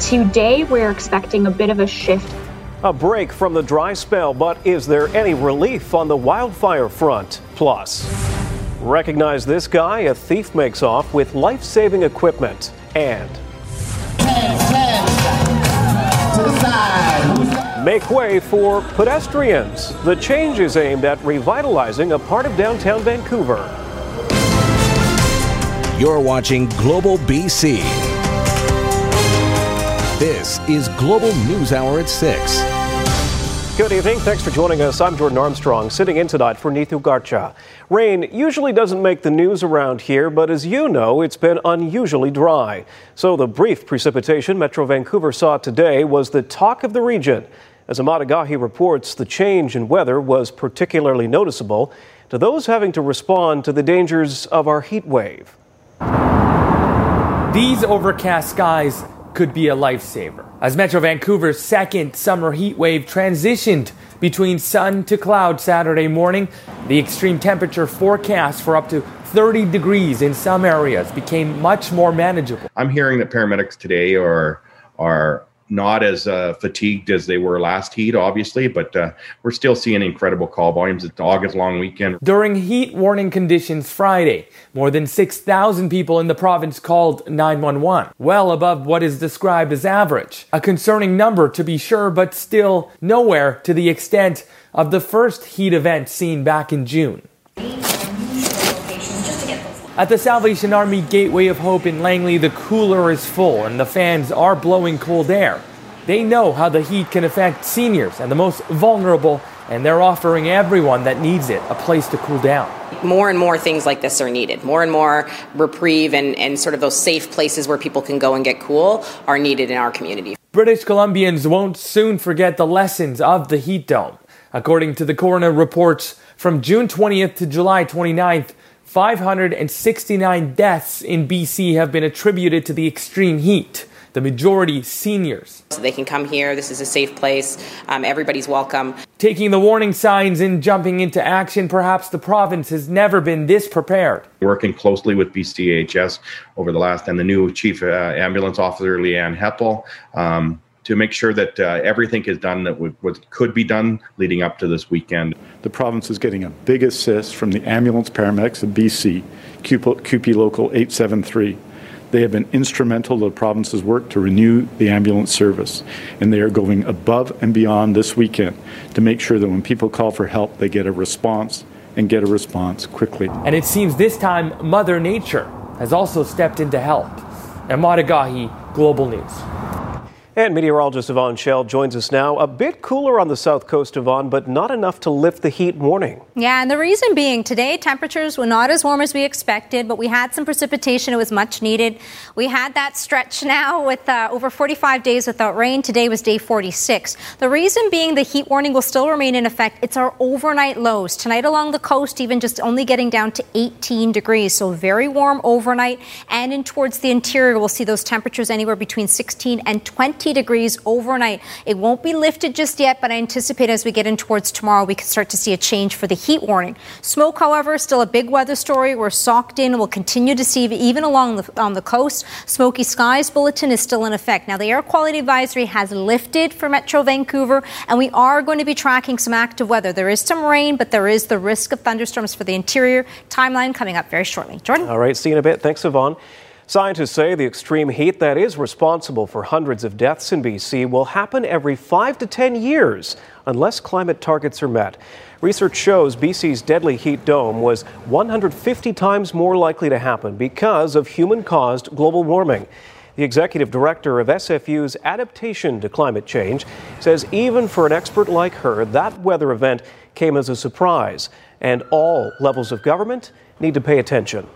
Today, we're expecting a bit of a shift. A break from the dry spell, but is there any relief on the wildfire front? Plus, recognize this guy, a thief makes off with life saving equipment. And make way for pedestrians. The change is aimed at revitalizing a part of downtown Vancouver. You're watching Global BC. This is Global News Hour at 6. Good evening. Thanks for joining us. I'm Jordan Armstrong, sitting in tonight for Neetu Garcha. Rain usually doesn't make the news around here, but as you know, it's been unusually dry. So the brief precipitation Metro Vancouver saw today was the talk of the region. As Emad Agahi reports, the change in weather was particularly noticeable to those having to respond to the dangers of our heat wave. These overcast skies could be a lifesaver. As Metro Vancouver's second summer heat wave transitioned between sun to cloud Saturday morning, the extreme temperature forecast for up to 30 degrees in some areas became much more manageable. I'm hearing that paramedics today are are not as uh, fatigued as they were last heat, obviously, but uh, we're still seeing incredible call volumes. It's August long weekend. During heat warning conditions Friday, more than 6,000 people in the province called 911, well above what is described as average. A concerning number to be sure, but still nowhere to the extent of the first heat event seen back in June. At the Salvation Army Gateway of Hope in Langley, the cooler is full and the fans are blowing cold air. They know how the heat can affect seniors and the most vulnerable, and they're offering everyone that needs it a place to cool down. More and more things like this are needed. More and more reprieve and, and sort of those safe places where people can go and get cool are needed in our community. British Columbians won't soon forget the lessons of the heat dome. According to the coroner reports from June 20th to July 29th, 569 deaths in BC have been attributed to the extreme heat, the majority seniors. So they can come here. This is a safe place. Um, everybody's welcome. Taking the warning signs and jumping into action, perhaps the province has never been this prepared. Working closely with BCHS over the last, and the new chief uh, ambulance officer, Leanne Heppell. Um, to make sure that uh, everything is done that would, would, could be done leading up to this weekend. The province is getting a big assist from the ambulance paramedics of BC, CUPE Local 873. They have been instrumental to the province's work to renew the ambulance service, and they are going above and beyond this weekend to make sure that when people call for help, they get a response and get a response quickly. And it seems this time Mother Nature has also stepped in to help. Emad Agahi, Global News. And meteorologist Yvonne Schalle joins us now. A bit cooler on the south coast, Yvonne, but not enough to lift the heat warning. Yeah, and the reason being today temperatures were not as warm as we expected, but we had some precipitation. It was much needed. We had that stretch now with uh, over 45 days without rain. Today was day 46. The reason being the heat warning will still remain in effect. It's our overnight lows. Tonight along the coast, even just only getting down to 18 degrees. So very warm overnight. And in towards the interior, we'll see those temperatures anywhere between 16 and 20 degrees overnight. It won't be lifted just yet, but I anticipate as we get in towards tomorrow, we could start to see a change for the heat warning. Smoke, however, still a big weather story. We're socked in. We'll continue to see even along the, on the coast. Smoky skies bulletin is still in effect. Now, the air quality advisory has lifted for Metro Vancouver, and we are going to be tracking some active weather. There is some rain, but there is the risk of thunderstorms for the interior. Timeline coming up very shortly. Jordan? All right, see you in a bit. Thanks, Yvonne. Scientists say the extreme heat that is responsible for hundreds of deaths in BC will happen every five to 10 years unless climate targets are met. Research shows BC's deadly heat dome was 150 times more likely to happen because of human caused global warming. The executive director of SFU's Adaptation to Climate Change says even for an expert like her, that weather event came as a surprise, and all levels of government need to pay attention.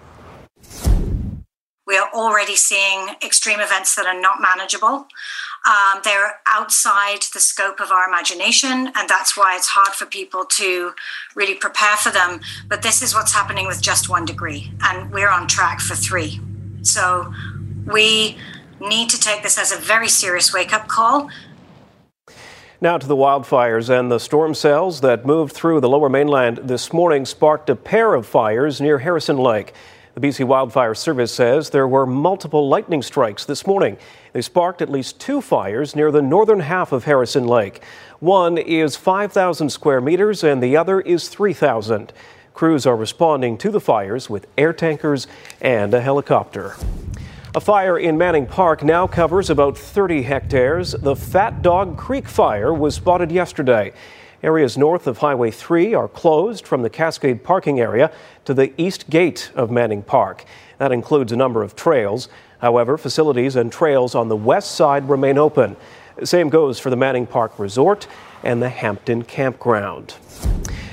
Already seeing extreme events that are not manageable. Um, they're outside the scope of our imagination, and that's why it's hard for people to really prepare for them. But this is what's happening with just one degree, and we're on track for three. So we need to take this as a very serious wake up call. Now to the wildfires and the storm cells that moved through the lower mainland this morning sparked a pair of fires near Harrison Lake. The BC Wildfire Service says there were multiple lightning strikes this morning. They sparked at least two fires near the northern half of Harrison Lake. One is 5,000 square meters and the other is 3,000. Crews are responding to the fires with air tankers and a helicopter. A fire in Manning Park now covers about 30 hectares. The Fat Dog Creek fire was spotted yesterday. Areas north of Highway 3 are closed from the Cascade parking area to the east gate of Manning Park. That includes a number of trails. However, facilities and trails on the west side remain open. Same goes for the Manning Park Resort and the Hampton Campground.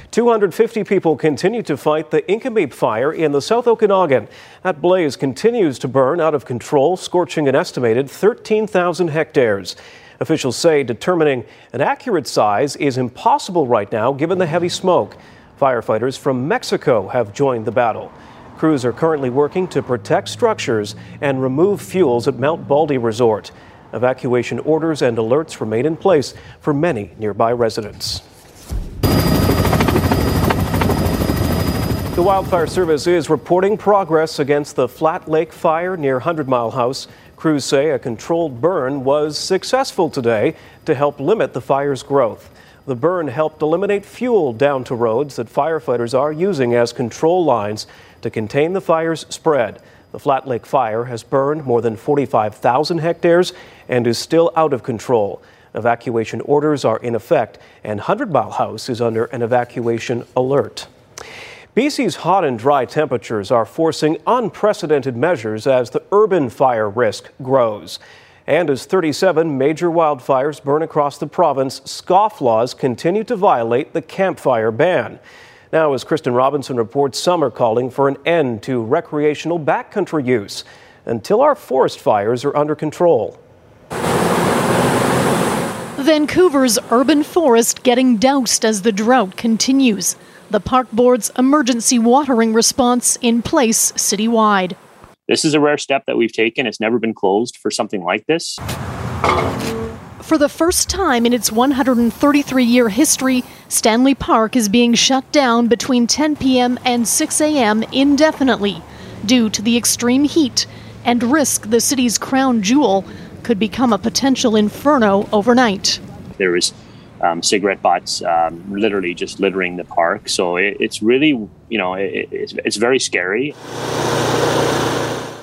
250 people continue to fight the Inkameep fire in the South Okanagan. That blaze continues to burn out of control, scorching an estimated 13,000 hectares. Officials say determining an accurate size is impossible right now given the heavy smoke. Firefighters from Mexico have joined the battle. Crews are currently working to protect structures and remove fuels at Mount Baldy Resort. Evacuation orders and alerts remain in place for many nearby residents. The Wildfire Service is reporting progress against the Flat Lake fire near Hundred Mile House. Crews say a controlled burn was successful today to help limit the fire's growth. The burn helped eliminate fuel down to roads that firefighters are using as control lines to contain the fire's spread. The Flat Lake fire has burned more than 45,000 hectares and is still out of control. Evacuation orders are in effect, and Hundred Mile House is under an evacuation alert. BC's hot and dry temperatures are forcing unprecedented measures as the urban fire risk grows. And as 37 major wildfires burn across the province, scofflaws continue to violate the campfire ban. Now, as Kristen Robinson reports, some are calling for an end to recreational backcountry use until our forest fires are under control. Vancouver's urban forest getting doused as the drought continues the Park Board's emergency watering response in place citywide. This is a rare step that we've taken. It's never been closed for something like this. For the first time in its 133 year history, Stanley Park is being shut down between 10 p.m. and 6 a.m. indefinitely due to the extreme heat and risk the city's crown jewel could become a potential inferno overnight. There is um, cigarette butts um, literally just littering the park. So it, it's really, you know, it, it's, it's very scary.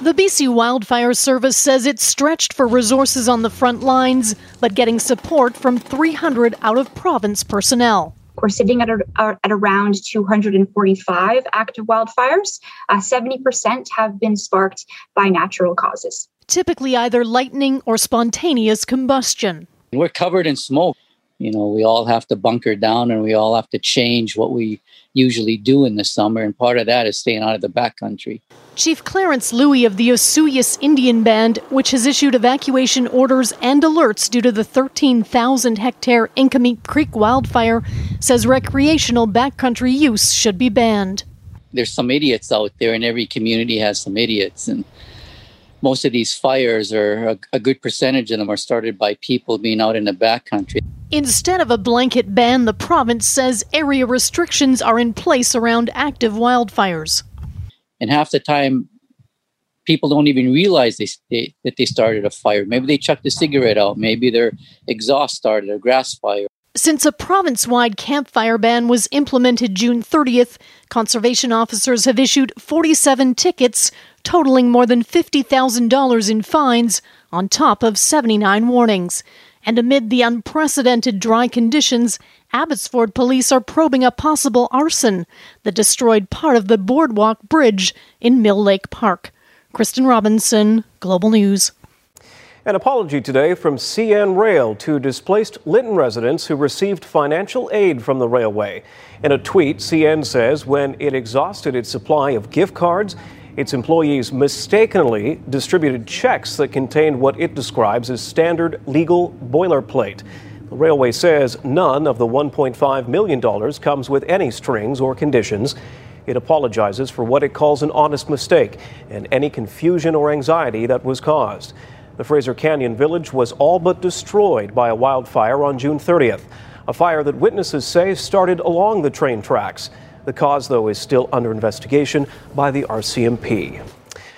The BC Wildfire Service says it's stretched for resources on the front lines, but getting support from 300 out of province personnel. We're sitting at, a, at around 245 active wildfires. Uh, 70% have been sparked by natural causes. Typically, either lightning or spontaneous combustion. We're covered in smoke you know we all have to bunker down and we all have to change what we usually do in the summer and part of that is staying out of the backcountry. Chief clarence louie of the Osoyoos indian band which has issued evacuation orders and alerts due to the 13000 hectare inkameep creek wildfire says recreational backcountry use should be banned. There's some idiots out there and every community has some idiots and most of these fires are a, a good percentage of them are started by people being out in the backcountry Instead of a blanket ban, the province says area restrictions are in place around active wildfires. And half the time, people don't even realize they, they, that they started a fire. Maybe they chucked a cigarette out. Maybe their exhaust started a grass fire. Since a province wide campfire ban was implemented June 30th, conservation officers have issued 47 tickets, totaling more than $50,000 in fines, on top of 79 warnings. And amid the unprecedented dry conditions, Abbotsford police are probing a possible arson that destroyed part of the Boardwalk Bridge in Mill Lake Park. Kristen Robinson, Global News. An apology today from CN Rail to displaced Lytton residents who received financial aid from the railway. In a tweet, CN says when it exhausted its supply of gift cards, its employees mistakenly distributed checks that contained what it describes as standard legal boilerplate. The railway says none of the $1.5 million comes with any strings or conditions. It apologizes for what it calls an honest mistake and any confusion or anxiety that was caused. The Fraser Canyon village was all but destroyed by a wildfire on June 30th, a fire that witnesses say started along the train tracks. The cause, though, is still under investigation by the RCMP.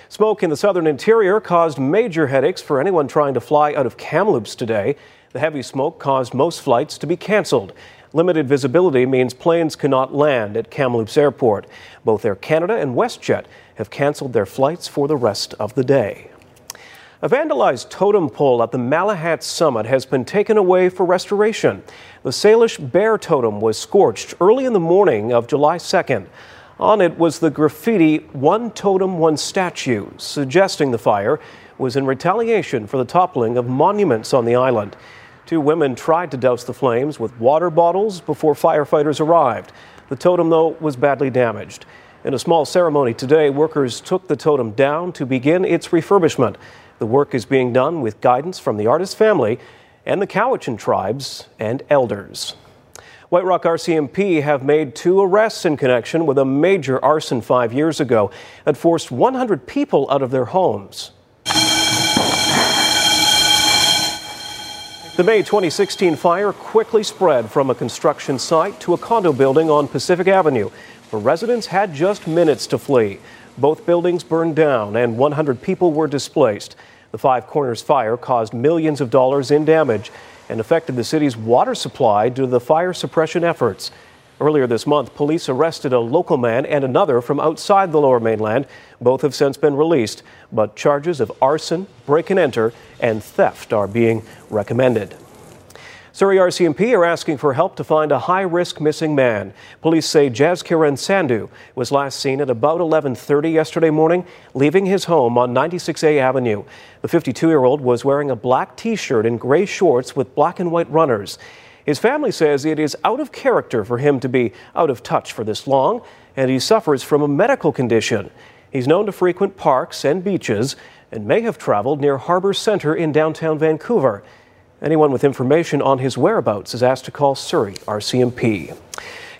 Smoke in the southern interior caused major headaches for anyone trying to fly out of Kamloops today. The heavy smoke caused most flights to be canceled. Limited visibility means planes cannot land at Kamloops Airport. Both Air Canada and WestJet have canceled their flights for the rest of the day. A vandalized totem pole at the Malahat Summit has been taken away for restoration. The Salish bear totem was scorched early in the morning of July 2nd. On it was the graffiti One Totem, One Statue, suggesting the fire was in retaliation for the toppling of monuments on the island. Two women tried to douse the flames with water bottles before firefighters arrived. The totem, though, was badly damaged. In a small ceremony today, workers took the totem down to begin its refurbishment. The work is being done with guidance from the artist family and the Cowichan tribes and elders. White Rock RCMP have made two arrests in connection with a major arson five years ago that forced 100 people out of their homes. The May 2016 fire quickly spread from a construction site to a condo building on Pacific Avenue, where residents had just minutes to flee. Both buildings burned down and 100 people were displaced. The Five Corners fire caused millions of dollars in damage and affected the city's water supply due to the fire suppression efforts. Earlier this month, police arrested a local man and another from outside the lower mainland. Both have since been released, but charges of arson, break and enter, and theft are being recommended. Surrey RCMP are asking for help to find a high-risk missing man. Police say Jaskiran Sandhu was last seen at about 11:30 yesterday morning, leaving his home on 96A Avenue. The 52-year-old was wearing a black T-shirt and gray shorts with black and white runners. His family says it is out of character for him to be out of touch for this long, and he suffers from a medical condition. He's known to frequent parks and beaches and may have traveled near Harbor Center in downtown Vancouver. Anyone with information on his whereabouts is asked to call Surrey RCMP.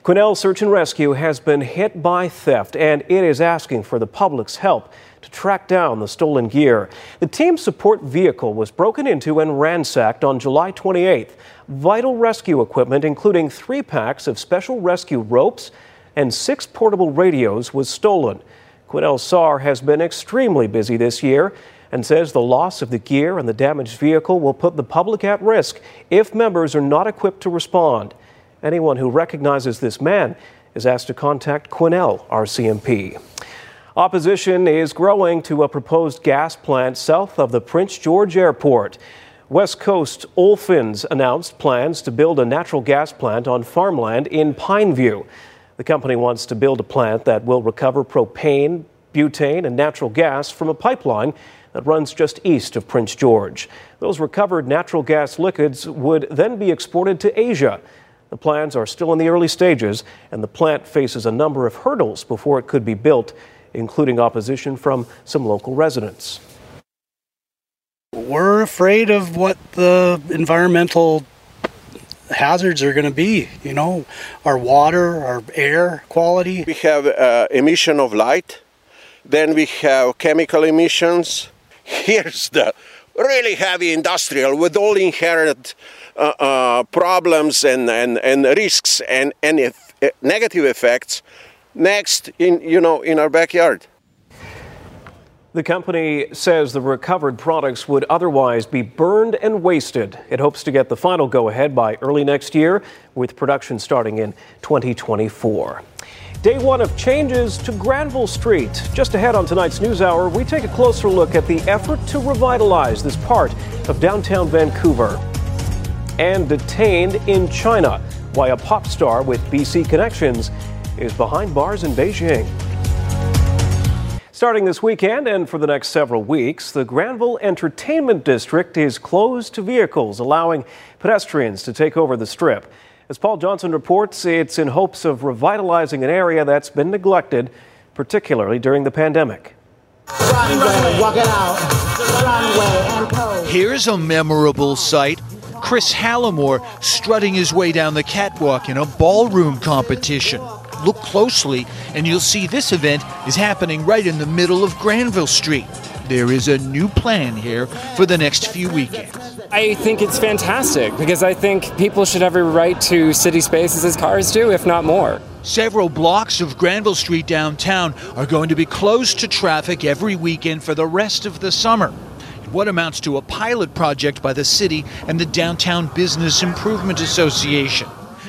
Quesnel Search and Rescue has been hit by theft and it is asking for the public's help to track down the stolen gear. The team support vehicle was broken into and ransacked on July 28th. Vital rescue equipment, including three packs of special rescue ropes and six portable radios, was stolen. Quesnel SAR has been extremely busy this year and says the loss of the gear and the damaged vehicle will put the public at risk if members are not equipped to respond. Anyone who recognizes this man is asked to contact Quesnel RCMP. Opposition is growing to a proposed gas plant south of the Prince George Airport. West Coast Olefins announced plans to build a natural gas plant on farmland in Pineview. The company wants to build a plant that will recover propane, butane, and natural gas from a pipeline that runs just east of Prince George. Those recovered natural gas liquids would then be exported to Asia. The plans are still in the early stages, and the plant faces a number of hurdles before it could be built, including opposition from some local residents. We're afraid of what the environmental hazards are going to be. You know, our water, our air quality. We have uh, emission of light, then we have chemical emissions, here's the really heavy industrial with all inherent uh, uh, problems and, and, and risks and, and if, uh, negative effects next in you know in our backyard the company says the recovered products would otherwise be burned and wasted. It hopes to get the final go ahead by early next year, with production starting in 2024. Day one of changes to Granville Street. Just ahead on tonight's News Hour, we take a closer look at the effort to revitalize this part of downtown Vancouver. And detained in China, why a pop star with BC connections is behind bars in Beijing. Starting this weekend and for the next several weeks, the Granville Entertainment District is closed to vehicles, allowing pedestrians to take over the strip. As Paul Johnson reports, it's in hopes of revitalizing an area that's been neglected, particularly during the pandemic. Here's a memorable sight. Chris Hallamore strutting his way down the catwalk in a ballroom competition. Look closely, and you'll see this event is happening right in the middle of Granville Street. There is a new plan here for the next few weekends. I think it's fantastic because I think people should have a right to city spaces as cars do, if not more. Several blocks of Granville Street downtown are going to be closed to traffic every weekend for the rest of the summer. What amounts to a pilot project by the city and the Downtown Business Improvement Association.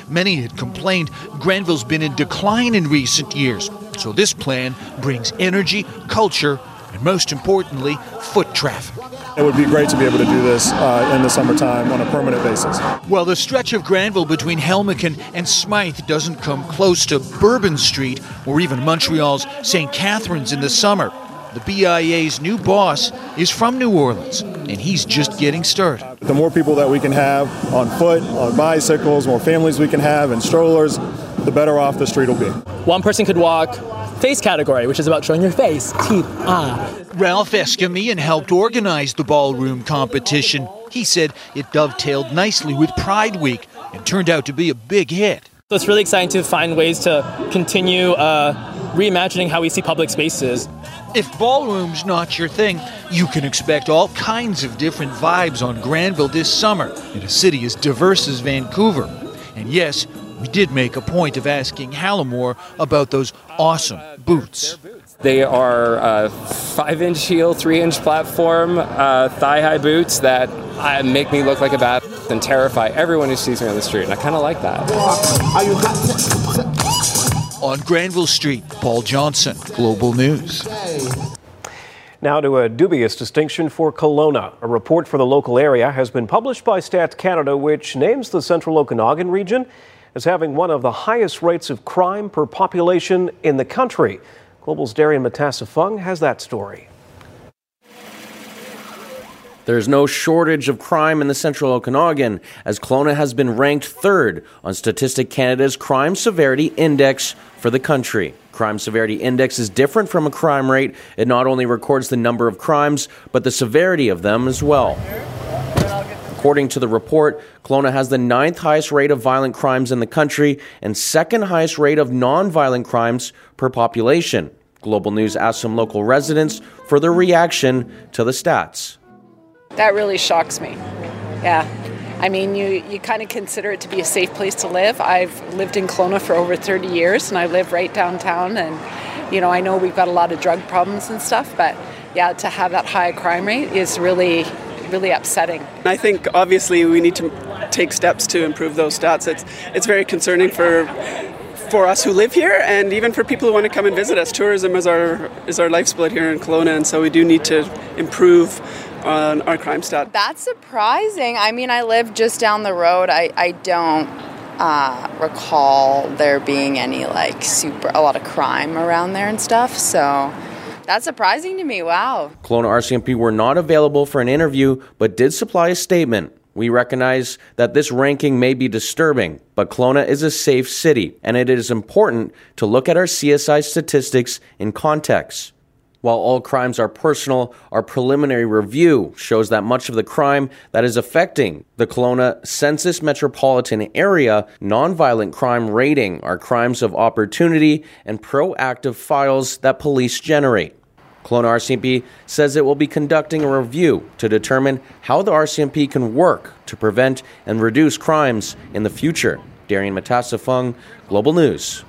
Many had complained Granville's been in decline in recent years, so this plan brings energy, culture, and most importantly, foot traffic. It would be great to be able to do this uh, in the summertime on a permanent basis. Well, the stretch of Granville between Helmcken and Smithe doesn't come close to Bourbon Street or even Montreal's St. Catherine's in the summer, the BIA's new boss is from New Orleans, and he's just getting started. The more people that we can have on foot, on bicycles, more families we can have, and strollers, the better off the street will be. One person could walk face category, which is about showing your face, teeth, ah. Ralph Eskamian helped organize the ballroom competition. He said it dovetailed nicely with Pride Week and turned out to be a big hit. So it's really exciting to find ways to continue uh, reimagining how we see public spaces. If ballroom's not your thing, you can expect all kinds of different vibes on Granville this summer in a city as diverse as Vancouver. And yes, we did make a point of asking Hallamore about those awesome boots. They are a five inch heel, three inch platform, uh, thigh high boots that uh, make me look like a bat and terrify everyone who sees me on the street. And I kind of like that. On Granville Street, Paul Johnson, Global News. Now to a dubious distinction for Kelowna. A report for the local area has been published by Stats Canada, which names the central Okanagan region as having one of the highest rates of crime per population in the country. Global's Darrian Matassa-Fung has that story. There's no shortage of crime in the central Okanagan, as Kelowna has been ranked third on Statistic Canada's Crime Severity Index for the country. Crime Severity Index is different from a crime rate. It not only records the number of crimes, but the severity of them as well. According to the report, Kelowna has the ninth highest rate of violent crimes in the country and second highest rate of non-violent crimes per population. Global News asked some local residents for their reaction to the stats. That really shocks me. Yeah. I mean, you, you kind of consider it to be a safe place to live. I've lived in Kelowna for over 30 years and I live right downtown. And, you know, I know we've got a lot of drug problems and stuff, but yeah, to have that high crime rate is really really upsetting. I think obviously we need to take steps to improve those stats. It's it's very concerning for for us who live here and even for people who want to come and visit us. Tourism is our is our life split here in Kelowna, and so we do need to improve on our crime stat. That's surprising. I mean, I live just down the road. I I don't. Uh, recall there being any like super a lot of crime around there and stuff so that's surprising to me. Wow. Kelowna RCMP were not available for an interview, but did supply a statement. We recognize that this ranking may be disturbing, but Kelowna is a safe city, and it is important to look at our CSI statistics in context. While all crimes are personal, our preliminary review shows that much of the crime that is affecting the Kelowna census metropolitan area nonviolent crime rating are crimes of opportunity and proactive files that police generate. Kelowna RCMP says it will be conducting a review to determine how the RCMP can work to prevent and reduce crimes in the future. Darrian Matassa-Fung, Global News.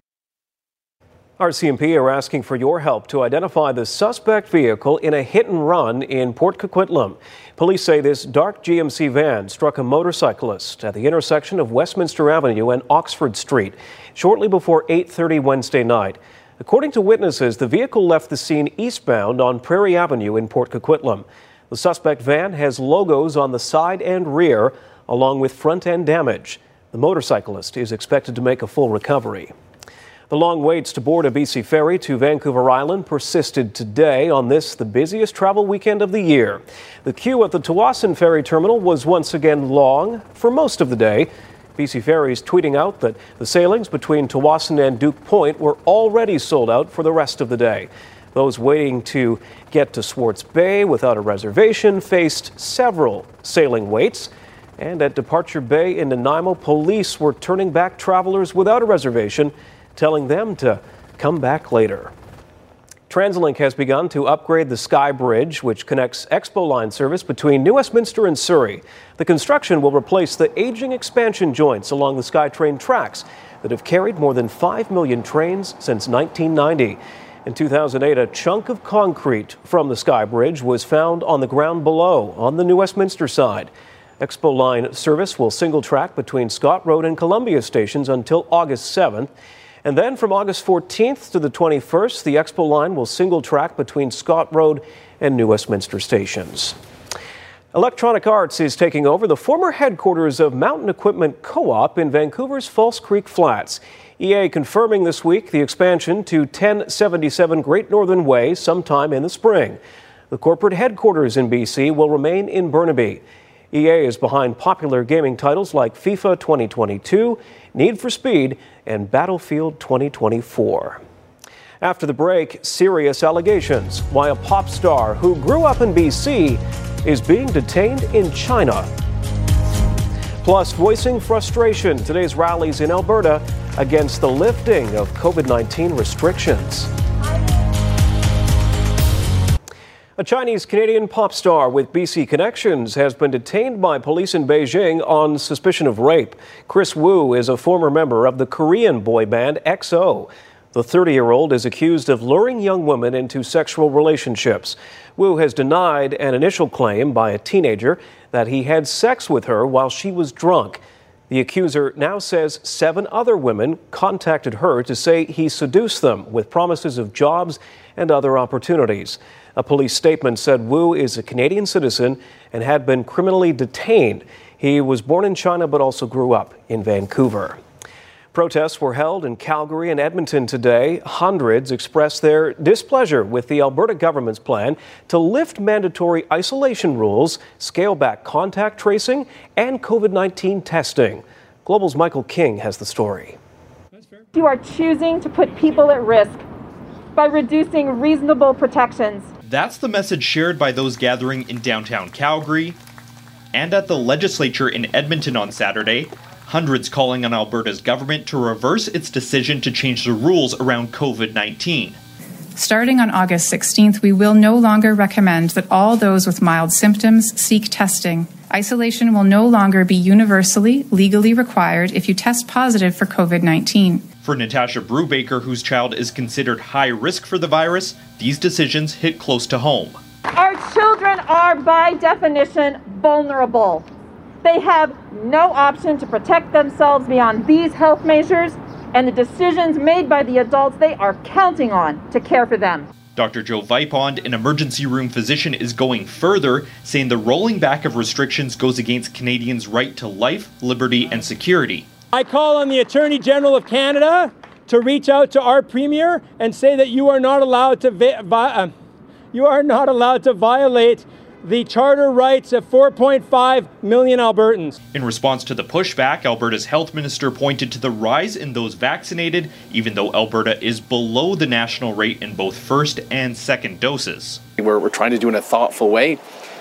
RCMP are asking for your help to identify the suspect vehicle in a hit and run in Port Coquitlam. Police say this dark GMC van struck a motorcyclist at the intersection of Westminster Avenue and Oxford Street shortly before 8:30 Wednesday night. According to witnesses, the vehicle left the scene eastbound on Prairie Avenue in Port Coquitlam. The suspect van has logos on the side and rear, along with front end damage. The motorcyclist is expected to make a full recovery. The long waits to board a BC ferry to Vancouver Island persisted today on this, the busiest travel weekend of the year. The queue at the Tsawwassen Ferry Terminal was once again long for most of the day. BC Ferries tweeting out that the sailings between Tsawwassen and Duke Point were already sold out for the rest of the day. Those waiting to get to Swartz Bay without a reservation faced several sailing waits. And at Departure Bay in Nanaimo, police were turning back travelers without a reservation, telling them to come back later. TransLink has begun to upgrade the Sky Bridge, which connects Expo Line service between New Westminster and Surrey. The construction will replace the aging expansion joints along the SkyTrain tracks that have carried more than 5 million trains since 1990. In 2008, a chunk of concrete from the Sky Bridge was found on the ground below on the New Westminster side. Expo Line service will single track between Scott Road and Columbia stations until August 7th. And then from August 14th to the 21st, the Expo line will single track between Scott Road and New Westminster stations. Electronic Arts is taking over the former headquarters of Mountain Equipment Co op in Vancouver's False Creek Flats. EA confirming this week the expansion to 1077 Great Northern Way sometime in the spring. The corporate headquarters in BC will remain in Burnaby. EA is behind popular gaming titles like FIFA 2022, Need for Speed, and Battlefield 2024. After the break, serious allegations why a pop star who grew up in BC is being detained in China. Plus, voicing frustration today's rallies in Alberta against the lifting of COVID 19 restrictions. A Chinese Canadian pop star with BC connections has been detained by police in Beijing on suspicion of rape. Kris Wu is a former member of the Korean boy band EXO. The 30 year old is accused of luring young women into sexual relationships. Wu has denied an initial claim by a teenager that he had sex with her while she was drunk. The accuser now says seven other women contacted her to say he seduced them with promises of jobs and other opportunities. A police statement said Wu is a Canadian citizen and had been criminally detained. He was born in China but also grew up in Vancouver. Protests were held in Calgary and Edmonton today. Hundreds expressed their displeasure with the Alberta government's plan to lift mandatory isolation rules, scale back contact tracing, and COVID 19 testing. Global's Michael King has the story. You are choosing to put people at risk by reducing reasonable protections. That's the message shared by those gathering in downtown Calgary and at the legislature in Edmonton on Saturday. Hundreds calling on Alberta's government to reverse its decision to change the rules around COVID 19. Starting on August 16th, we will no longer recommend that all those with mild symptoms seek testing. Isolation will no longer be universally legally required if you test positive for COVID 19. For Natasha Brubaker, whose child is considered high risk for the virus, these decisions hit close to home. Our children are, by definition, vulnerable. They have no option to protect themselves beyond these health measures and the decisions made by the adults they are counting on to care for them. Dr. Joe Vipond, an emergency room physician, is going further, saying the rolling back of restrictions goes against Canadians' right to life, liberty, and security. I call on the Attorney General of Canada to reach out to our Premier and say that you are not allowed to vi- vi- uh, you are not allowed to violate the charter rights of 4.5 million Albertans. In response to the pushback, Alberta's health minister pointed to the rise in those vaccinated, even though Alberta is below the national rate in both first and second doses. We're, we're trying to do it in a thoughtful way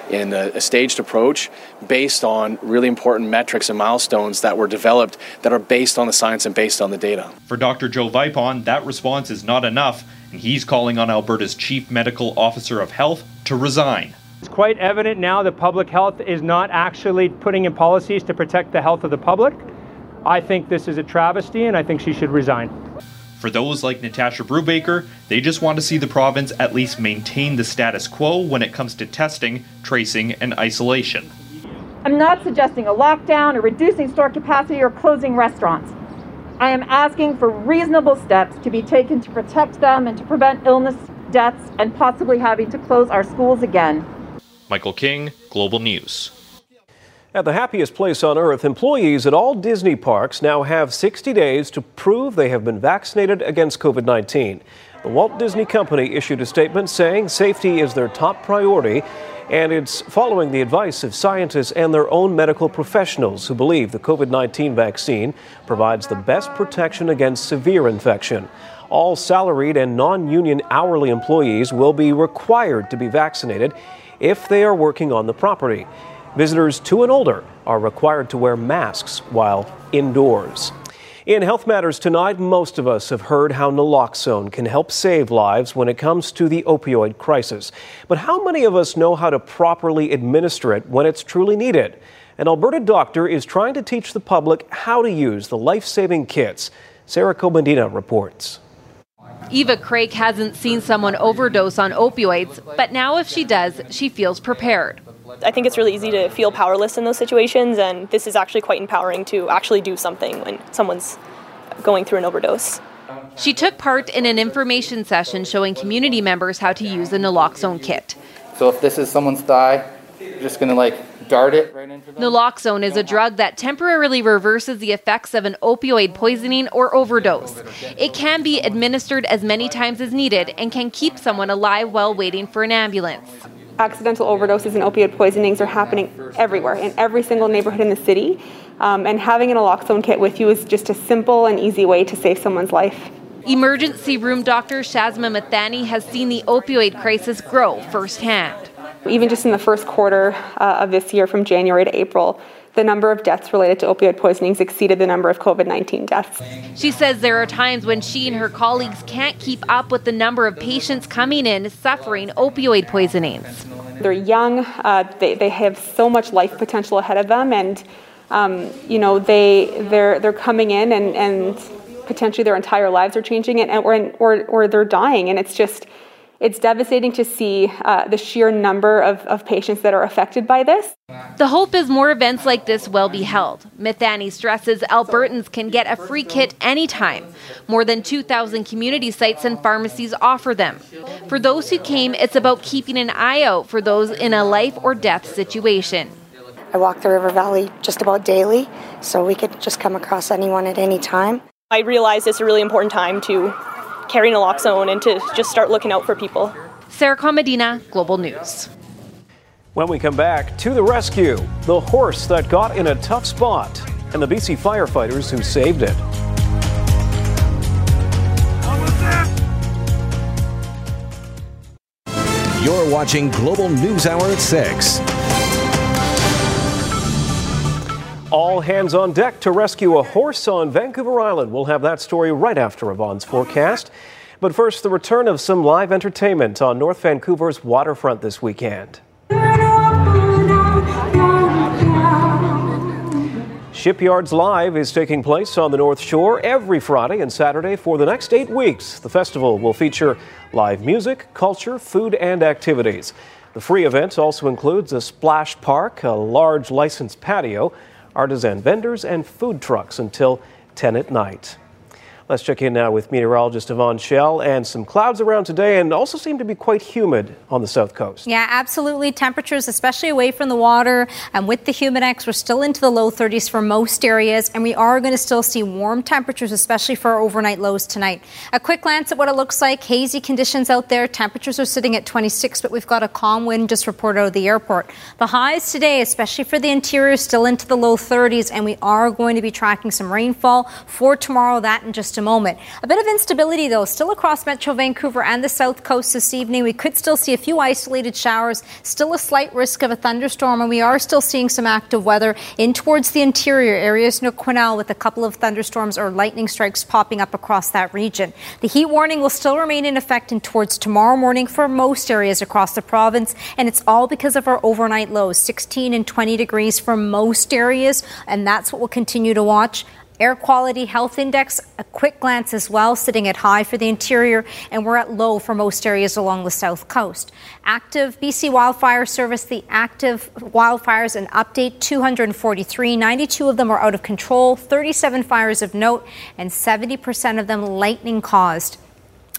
in a, a, staged approach based on really important metrics and milestones that were developed that are based on the science and based on the data. For Dr. Joe Vipond, that response is not enough, and he's calling on Alberta's Chief Medical Officer of Health to resign. It's quite evident now that public health is not actually putting in policies to protect the health of the public. I think this is a travesty, and I think she should resign. For those like Natasha Brubaker, they just want to see the province at least maintain the status quo when it comes to testing, tracing, and isolation. I'm not suggesting a lockdown or reducing store capacity or closing restaurants. I am asking for reasonable steps to be taken to protect them and to prevent illness, deaths, and possibly having to close our schools again. Michael King, Global News. At the happiest place on earth, employees at all Disney parks now have 60 days to prove they have been vaccinated against COVID 19. The Walt Disney Company issued a statement saying safety is their top priority, and it's following the advice of scientists and their own medical professionals who believe the COVID 19 vaccine provides the best protection against severe infection. All salaried and non union hourly employees will be required to be vaccinated if they are working on the property. Visitors two and older are required to wear masks while indoors. In Health Matters tonight, most of us have heard how naloxone can help save lives when it comes to the opioid crisis. But how many of us know how to properly administer it when it's truly needed? An Alberta doctor is trying to teach the public how to use the life saving kits. Sarah Komadina reports. Eva Craig hasn't seen someone overdose on opioids, but now if she does, she feels prepared. I think it's really easy to feel powerless in those situations, and this is actually quite empowering to actually do something when someone's going through an overdose. She took part in an information session showing community members how to use the naloxone kit. So if this is someone's thigh, you're just going to like dart it right into them. Naloxone is a drug that temporarily reverses the effects of an opioid poisoning or overdose. It can be administered as many times as needed and can keep someone alive while waiting for an ambulance accidental overdoses and opioid poisonings are happening everywhere in every single neighborhood in the city. Um, and having an naloxone kit with you is just a simple and easy way to save someone's life. Emergency room doctor Shazma Mithani has seen the opioid crisis grow firsthand. Even just in the first quarter uh, of this year, from January to April, the number of deaths related to opioid poisonings exceeded the number of COVID 19 deaths. She says there are times when she and her colleagues can't keep up with the number of patients coming in suffering opioid poisonings. They're young, uh, they, they have so much life potential ahead of them, and um, you know they they're they're coming in and, and potentially their entire lives are changing and or, or or they're dying and it's just it's devastating to see uh, the sheer number of, of patients that are affected by this. The hope is more events like this will be held. Mithani stresses Albertans can get a free kit anytime. More than 2,000 community sites and pharmacies offer them. For those who came, it's about keeping an eye out for those in a life or death situation. I walk the river valley just about daily, so we could just come across anyone at any time. I realize it's a really important time to carry naloxone and to just start looking out for people. Sarah Komadina, Global News. When we come back, to the rescue, the horse that got in a tough spot, and the BC firefighters who saved it. You're watching Global News Hour at 6. Hands on deck to rescue a horse on Vancouver Island. We'll have that story right after Yvonne's forecast. But first, the return of some live entertainment on North Vancouver's waterfront this weekend. Shipyards Live is taking place on the North Shore every Friday and Saturday for the next eight weeks. The festival will feature live music, culture, food, and activities. The free event also includes a splash park, a large licensed patio, artisan vendors, and food trucks until 10 at night. Let's check in now with meteorologist Yvonne Schalle and some clouds around today and also seem to be quite humid on the south coast. Yeah, absolutely. Temperatures, especially away from the water and with the humidex, we're still into the low 30s for most areas and we are going to still see warm temperatures, especially for our overnight lows tonight. A quick glance at what it looks like. Hazy conditions out there. Temperatures are sitting at 26, but we've got a calm wind just reported out of the airport. The highs today, especially for the interior, still into the low 30s and we are going to be tracking some rainfall for tomorrow. That in just a moment. A bit of instability, though, still across Metro Vancouver and the south coast this evening. We could still see a few isolated showers, still a slight risk of a thunderstorm, and we are still seeing some active weather in towards the interior areas near Quesnel with a couple of thunderstorms or lightning strikes popping up across that region. The heat warning will still remain in effect in towards tomorrow morning for most areas across the province, and it's all because of our overnight lows 16 and 20 degrees for most areas, and that's what we'll continue to watch. Air quality health index, a quick glance as well, sitting at high for the interior, and we're at low for most areas along the south coast. Active BC Wildfire Service, the active wildfires, an update 243. 92 of them are out of control, 37 fires of note, and 70% of them lightning caused.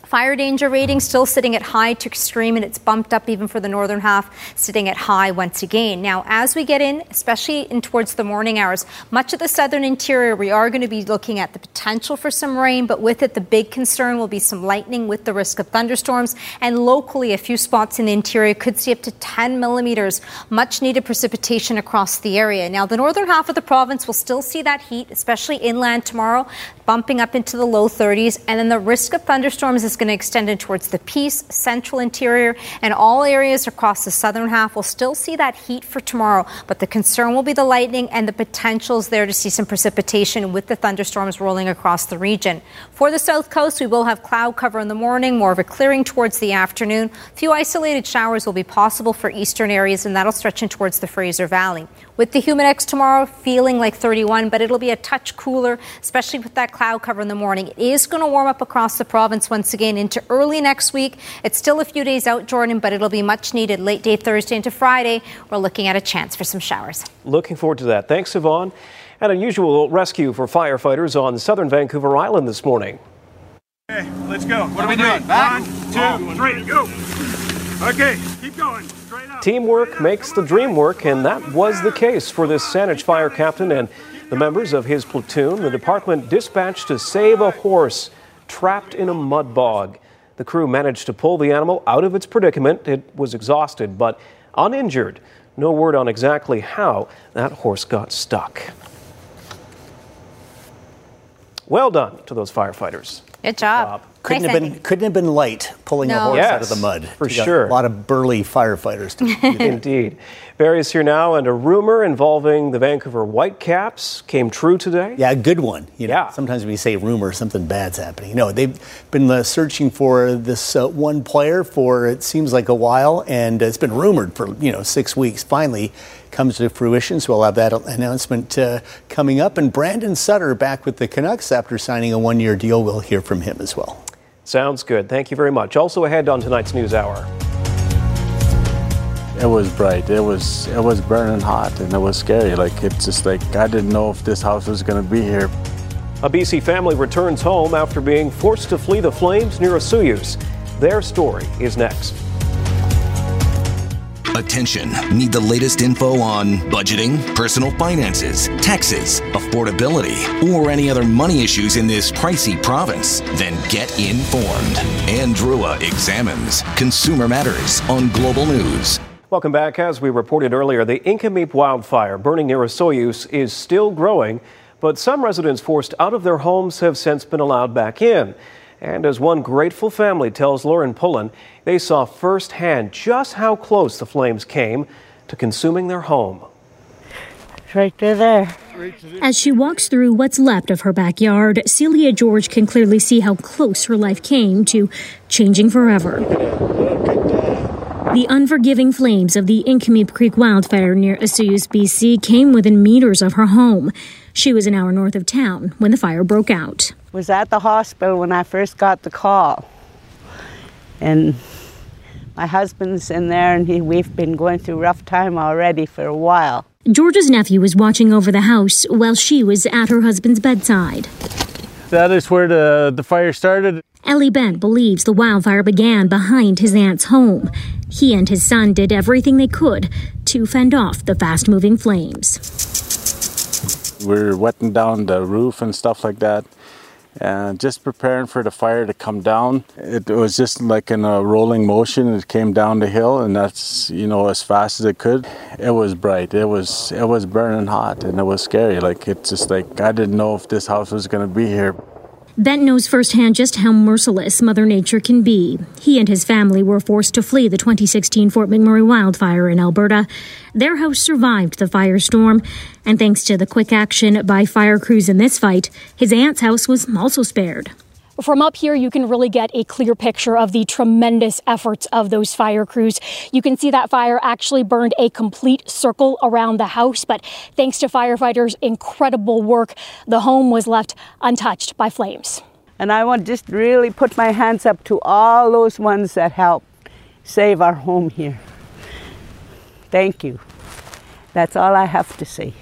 Fire danger rating still sitting at high to extreme, and it's bumped up even for the northern half, sitting at high once again. Now, as we get in, especially in towards the morning hours, much of the southern interior, we are going to be looking at the potential for some rain, but with it, the big concern will be some lightning with the risk of thunderstorms, and locally, a few spots in the interior could see up to 10 millimeters, much needed precipitation across the area. Now, the northern half of the province will still see that heat, especially inland tomorrow, bumping up into the low 30s, and then the risk of thunderstorms is going to extend in towards the Peace, central interior, and all areas across the southern half. We'll still see that heat for tomorrow, but the concern will be the lightning and the potentials there to see some precipitation with the thunderstorms rolling across the region. For the south coast, we will have cloud cover in the morning, more of a clearing towards the afternoon. A few isolated showers will be possible for eastern areas, and that'll stretch in towards the Fraser Valley. With the Humidex tomorrow, feeling like 31, but it'll be a touch cooler, especially with that cloud cover in the morning. It is going to warm up across the province once again into early next week. It's still a few days out, Jordan, but it'll be much needed late day Thursday into Friday. We're looking at a chance for some showers. Looking forward to that. Thanks, Yvonne. An unusual rescue for firefighters on southern Vancouver Island this morning. Okay, let's go. What are we doing? One, two, three, go. Okay, keep going. Teamwork makes the dream work, and that was the case for this Saanich fire captain and the members of his platoon. The department dispatched to save a horse trapped in a mud bog. The crew managed to pull the animal out of its predicament. It was exhausted, but uninjured. No word on exactly how that horse got stuck. Well done to those firefighters. Good job. Couldn't Nice have been couldn't have been light pulling a No. horse out of the mud. for You sure. A lot of burly firefighters. To Indeed. Barry's here now, and a rumor involving the Vancouver Whitecaps came true today. Yeah, a good one. You know, sometimes when you say rumor, something bad's happening. No, they've been uh, searching for this uh, one player for it seems like a while, and it's been rumored for you know six weeks. Finally, comes to fruition. So we'll have that announcement uh, coming up. And Brandon Sutter back with the Canucks after signing a one-year deal. We'll hear from him as well. Sounds good. Thank you very much. Also ahead on tonight's News Hour. It was bright. It was it was burning hot, and it was scary. Like it's just like I didn't know if this house was going to be here. A BC family returns home after being forced to flee the flames near Osoyoos. Their story is next. Attention. Need the latest info on budgeting, personal finances, taxes, affordability, or any other money issues in this pricey province? Then get informed. Anne Drewa examines Consumer Matters on Global News. Welcome back. As we reported earlier, the Inkameep wildfire burning near Osoyoos is still growing, but some residents forced out of their homes have since been allowed back in. And as one grateful family tells Lauren Pullen, they saw firsthand just how close the flames came to consuming their home. Right through there. As she walks through what's left of her backyard, Celia George can clearly see how close her life came to changing forever. The unforgiving flames of the Inkameep Creek wildfire near Osoyoos, BC came within meters of her home. She was an hour north of town when the fire broke out. Was at the hospital when I first got the call. And my husband's in there and he, we've been going through rough time already for a while. George's nephew was watching over the house while she was at her husband's bedside. That is where the the fire started. Ellie Bent believes the wildfire began behind his aunt's home. He and his son did everything they could to fend off the fast moving flames. We're wetting down the roof and stuff like that, and just preparing for the fire to come down. It was just like in a rolling motion. It came down the hill, and that's you know as fast as it could. It was bright. It was it was burning hot, and it was scary. Like it's just like I didn't know if this house was to be here. Bent knows firsthand just how merciless Mother Nature can be. He and his family were forced to flee the 2016 Fort McMurray wildfire in Alberta. Their house survived the firestorm, and thanks to the quick action by fire crews in this fight, his aunt's house was also spared. From up here, you can really get a clear picture of the tremendous efforts of those fire crews. You can see that fire actually burned a complete circle around the house, but thanks to firefighters' incredible work, the home was left untouched by flames. And I want to just really put my hands up to all those ones that helped save our home here. Thank you. That's all I have to say.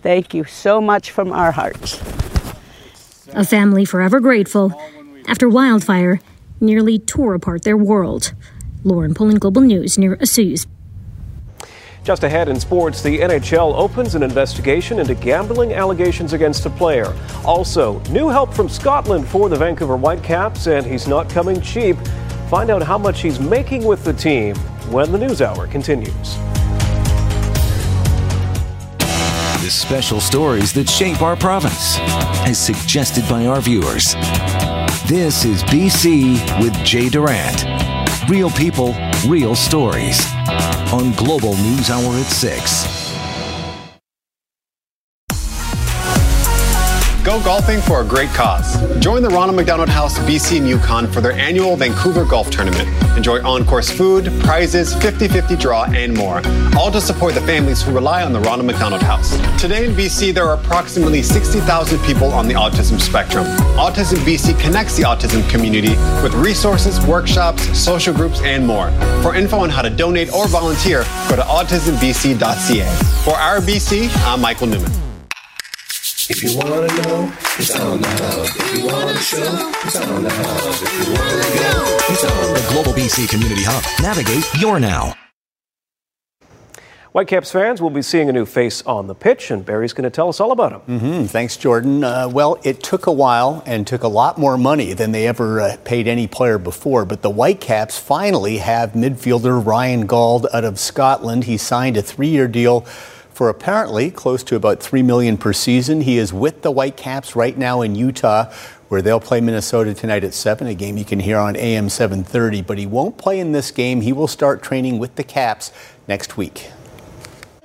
Thank you so much from our hearts. A family forever grateful after wildfire nearly tore apart their world. Lauren Pullen, Global News near Osoyoos. Just ahead in sports, the NHL opens an investigation into gambling allegations against a player. Also, new help from Scotland for the Vancouver Whitecaps, and he's not coming cheap. Find out how much he's making with the team when the news hour continues. The special stories that shape our province, as suggested by our viewers. This is BC with Jay Durant. Real people, real stories. On Global News Hour at 6. Go golfing for a great cause. Join the Ronald McDonald House BC and Yukon for their annual Vancouver Golf Tournament. Enjoy on-course food, prizes, 50-50 draw, and more. All to support the families who rely on the Ronald McDonald House. Today in BC, there are approximately 60,000 people on the autism spectrum. Autism BC connects the autism community with resources, workshops, social groups, and more. For info on how to donate or volunteer, go to autismbc.ca. For our BC, I'm Michael Newman. If you wanna know, it's on the hub. If you wanna show, it's on the hub. If you wanna go, it's on the Global BC Community Hub. Navigate your now. Whitecaps fans will be seeing a new face on the pitch, and Barry's going to tell us all about him. Mm-hmm. Thanks, Jordan. Uh, well, it took a while and took a lot more money than they ever uh, paid any player before, but the Whitecaps finally have midfielder Ryan Gauld out of Scotland. He signed a three year deal for apparently close to about 3 million per season. He is with the Whitecaps right now in Utah where they'll play Minnesota tonight at 7, a game you can hear on AM 730, but he won't play in this game. He will start training with the Caps next week.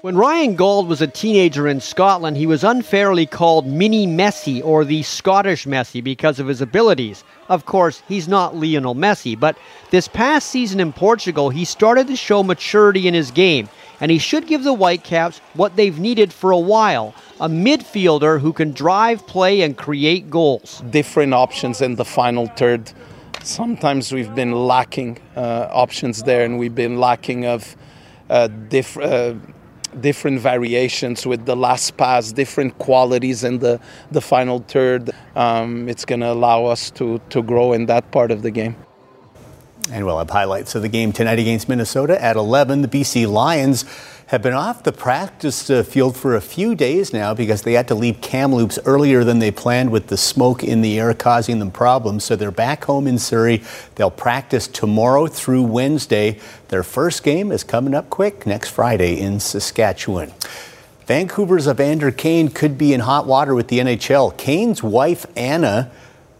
When Ryan Gauld was a teenager in Scotland, he was unfairly called Mini Messi or the Scottish Messi because of his abilities. Of course, he's not Lionel Messi, but this past season in Portugal, he started to show maturity in his game, and he should give the Whitecaps what they've needed for a while a midfielder who can drive play and create goals. Different options in the final third. Sometimes we've been lacking uh, options there, and we've been lacking of uh, different. Uh, different variations with the last pass, different qualities in the, the final third. Um, it's going to allow us to, to grow in that part of the game. And we'll have highlights of the game tonight against Minnesota at 11. The BC Lions have been off the practice uh, field for a few days now because they had to leave Kamloops earlier than they planned with the smoke in the air causing them problems. So they're back home in Surrey. They'll practice tomorrow through Wednesday. Their first game is coming up quick next Friday in Saskatchewan. Vancouver's Evander Kane could be in hot water with the NHL. Kane's wife, Anna,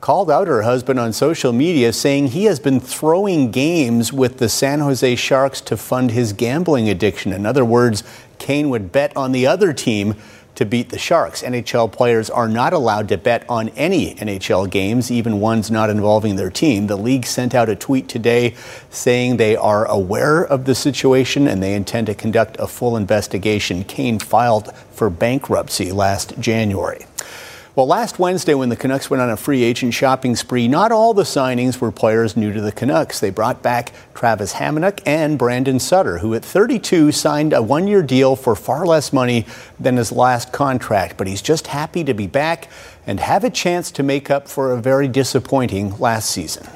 called out her husband on social media saying he has been throwing games with the San Jose Sharks to fund his gambling addiction. In other words, Kane would bet on the other team to beat the Sharks. NHL players are not allowed to bet on any NHL games, even ones not involving their team. The league sent out a tweet today saying they are aware of the situation and they intend to conduct a full investigation. Kane filed for bankruptcy last January. Well, last Wednesday, when the Canucks went on a free agent shopping spree, not all the signings were players new to the Canucks. They brought back Travis Hamonic and Brandon Sutter, who at 32 signed a one year deal for far less money than his last contract. But he's just happy to be back and have a chance to make up for a very disappointing last season.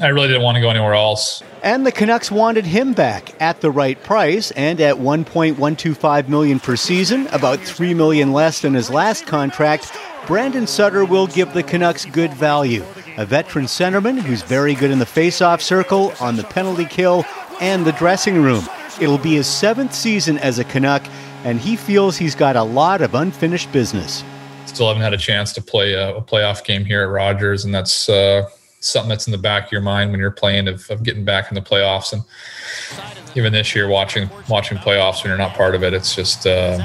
I really didn't want to go anywhere else. And the Canucks wanted him back at the right price and at 1.125 million per season, about 3 million less than his last contract. Brandon Sutter will give the Canucks good value. A veteran centerman who's very good in the faceoff circle, on the penalty kill, and the dressing room. It'll be his seventh season as a Canuck, and he feels he's got a lot of unfinished business. Still haven't had a chance to play a, a playoff game here at Rogers, and that's uh, something that's in the back of your mind when you're playing of, of getting back in the playoffs. And even this year, watching watching playoffs when you're not part of it, it's just uh,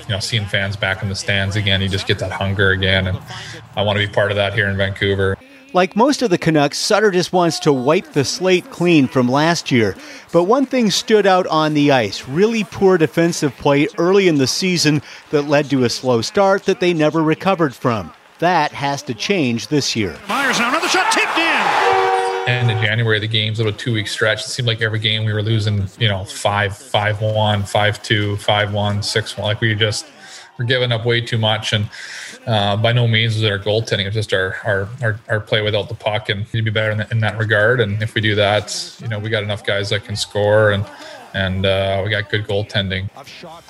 you know seeing fans back in the stands again. You just get that hunger again, and I want to be part of that here in Vancouver. Like most of the Canucks, Sutter just wants to wipe the slate clean from last year. But one thing stood out on the ice really poor defensive play early in the season that led to a slow start that they never recovered from. That has to change this year. Myers now another shot tipped in. And in January, the games, little two week stretch, it seemed like every game we were losing, you know, five, five, one, five, two, five, one, six, one. Like we just were giving up way too much. And uh, by no means was it our goaltending. It's just our, our, our, our, play without the puck and need to be better in, the, in that regard. And if we do that, you know, we got enough guys that can score and, and uh, we got good goaltending.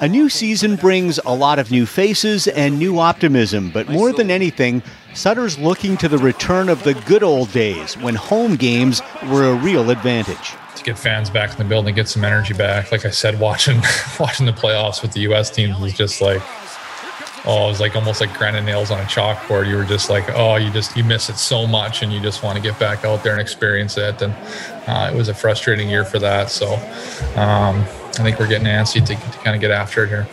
A new season brings a lot of new faces and new optimism, but more than anything, Sutter's looking to the return of the good old days when home games were a real advantage. To get fans back in the building, get some energy back. Like I said, watching watching the playoffs with the U.S. teams was just like oh, it was like almost like grinding nails on a chalkboard. You were just like, oh, you just you miss it so much, and you just want to get back out there and experience it. And uh, it was a frustrating year for that. So um, I think we're getting antsy to, to kind of get after it here.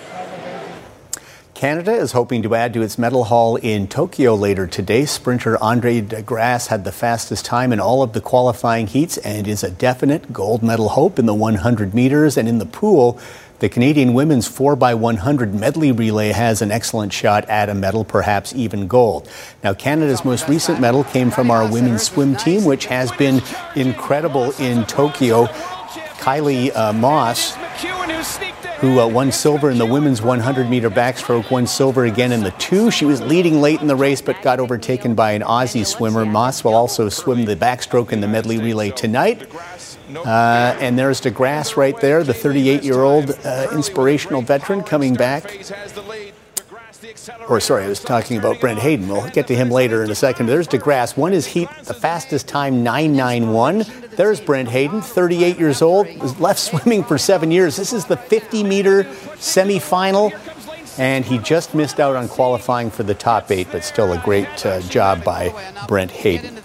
Canada is hoping to add to its medal haul in Tokyo later today. Sprinter Andre De Grasse had the fastest time in all of the qualifying heats and is a definite gold medal hope in the 100 meters and in the pool. The Canadian women's 4x100 medley relay has an excellent shot at a medal, perhaps even gold. Now, Canada's most recent medal came from our women's swim team, which has been incredible in Tokyo. Kylie uh, Masse who uh, won silver in the women's 100 meter backstroke, won silver again in the two. She was leading late in the race but got overtaken by an Aussie swimmer. Masse will also swim the backstroke in the medley relay tonight. Uh, and there's DeGrasse right there, the 38 year old uh, inspirational veteran coming back. Or, sorry, I was talking about Brent Hayden. We'll get to him later in a second. There's DeGrasse. One is heat, the fastest time, 991. There's Brent Hayden, 38 years old, was left swimming for seven years. This is the 50 meter semifinal, and he just missed out on qualifying for the top eight, but still a great uh, job by Brent Hayden.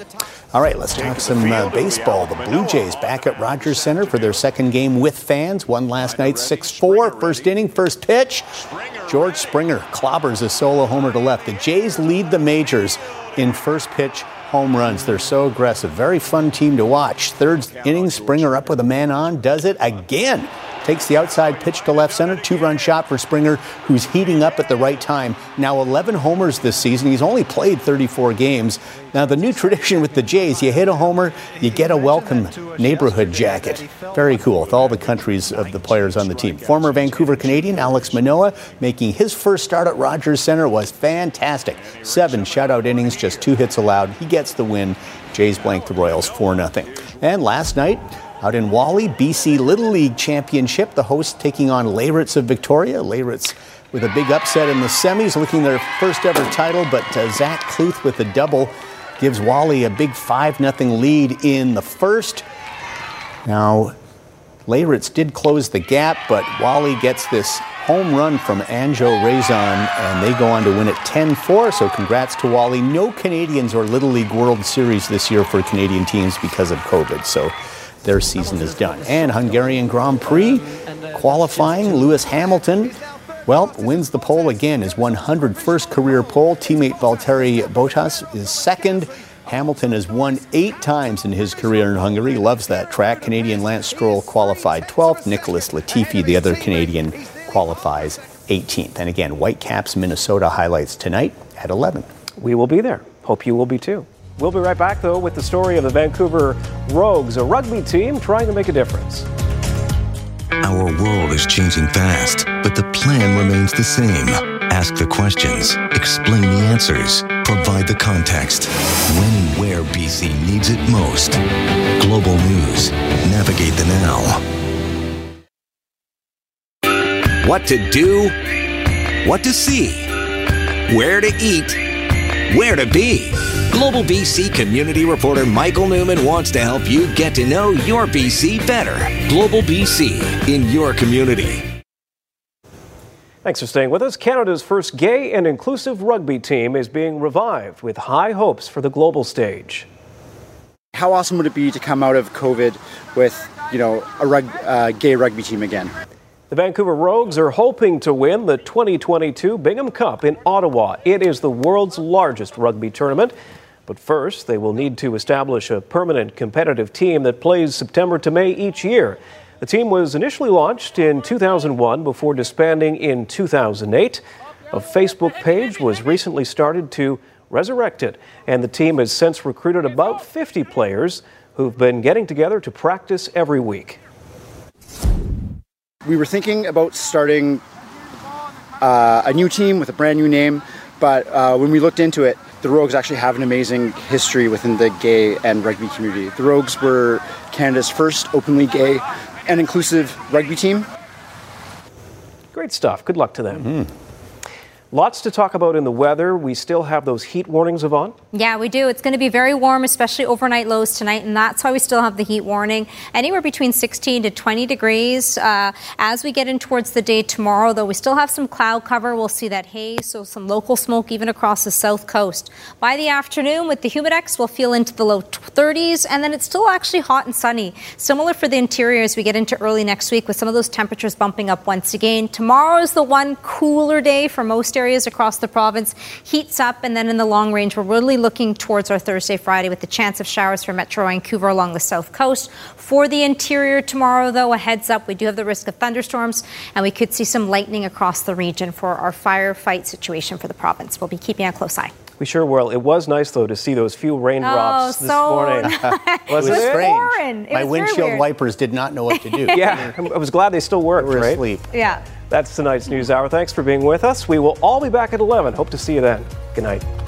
All right, let's talk some uh, baseball. The Blue Jays back at Rogers Center for their second game with fans. Won last night 6 4. First inning, first pitch. George Springer clobbers a solo homer to left. The Jays lead the majors in first pitch home runs. They're so aggressive. Very fun team to watch. Third inning, Springer up with a man on, does it again. Takes the outside pitch to left center. Two run shot for Springer, who's heating up at the right time. Now 11 homers this season. He's only played 34 games. Now, the new tradition with the Jays you hit a homer, you get a welcome neighborhood jacket. Very cool with all the countries of the players on the team. Former Vancouver Canadian Alek Manoah making his first start at Rogers Center was fantastic. Seven shutout innings, just two hits allowed. He gets the win. Jays blank the Royals 4 0. And last night, out in Whalley, BC Little League Championship, the hosts taking on Layritz of Victoria. Layritz with a big upset in the semis, looking their first ever title, but uh, Zach Kluth with a double gives Whalley a big 5 0 lead in the first. Now, Layritz did close the gap, but Whalley gets this home run from Anjo Raison, and they go on to win it 10 4. So, congrats to Whalley. No Canadians or Little League World Series this year for Canadian teams because of COVID. So, their season is done. And Hungarian Grand Prix qualifying, Lewis Hamilton, well, wins the pole again, his 101st career pole. Teammate Valtteri Bottas is second. Hamilton has won eight times in his career in Hungary, loves that track. Canadian Lance Stroll qualified 12th. Nicholas Latifi, the other Canadian, qualifies 18th. And again, Whitecaps Minnesota highlights tonight at 11. We will be there. Hope you will be too. We'll be right back, though, with the story of the Vancouver Rogues, a rugby team trying to make a difference. Our world is changing fast, but the plan remains the same. Ask the questions, explain the answers, provide the context. When and where BC needs it most. Global News. Navigate the now. What to do, what to see, where to eat, where to be. Global BC community reporter Michael Newman wants to help you get to know your BC better. Global BC in your community. Thanks for staying with us. Canada's first gay and inclusive rugby team is being revived with high hopes for the global stage. How awesome would it be to come out of COVID with, you know, a rug, uh, gay rugby team again? The Vancouver Rogues are hoping to win the 2022 Bingham Cup in Ottawa. It is the world's largest rugby tournament. But first, they will need to establish a permanent competitive team that plays September to May each year. The team was initially launched in 2001 before disbanding in 2008. A Facebook page was recently started to resurrect it, and the team has since recruited about 50 players who've been getting together to practice every week. We were thinking about starting uh, a new team with a brand new name, but uh, when we looked into it, the Rogues actually have an amazing history within the gay and rugby community. The Rogues were Canada's first openly gay and inclusive rugby team. Great stuff. Good luck to them. Mm-hmm. Lots to talk about in the weather. We still have those heat warnings, Yvonne. Yeah, we do. It's going to be very warm, especially overnight lows tonight, and that's why we still have the heat warning. Anywhere between 16 to 20 degrees. Uh, as we get in towards the day tomorrow, though, we still have some cloud cover. We'll see that haze, so some local smoke even across the south coast. By the afternoon, with the humidex, we'll feel into the low 30s, and then it's still actually hot and sunny. Similar for the interior as we get into early next week, with some of those temperatures bumping up once again. Tomorrow is the one cooler day for most areas across the province. Heats up, and then in the long range, we're really looking towards our Thursday, Friday with the chance of showers for Metro Vancouver along the south coast. For the interior tomorrow, though, a heads up, we do have the risk of thunderstorms, and we could see some lightning across the region for our firefight situation for the province. We'll be keeping a close eye. We sure will. It was nice, though, to see those few raindrops Oh, this so morning. nice. It was Wasn't strange. foreign. It My was windshield wipers did not know what to do. yeah, I was glad they still worked, We're right? asleep. Yeah. That's tonight's News Hour. Thanks for being with us. We will all be back at 11. Hope to see you then. Good night.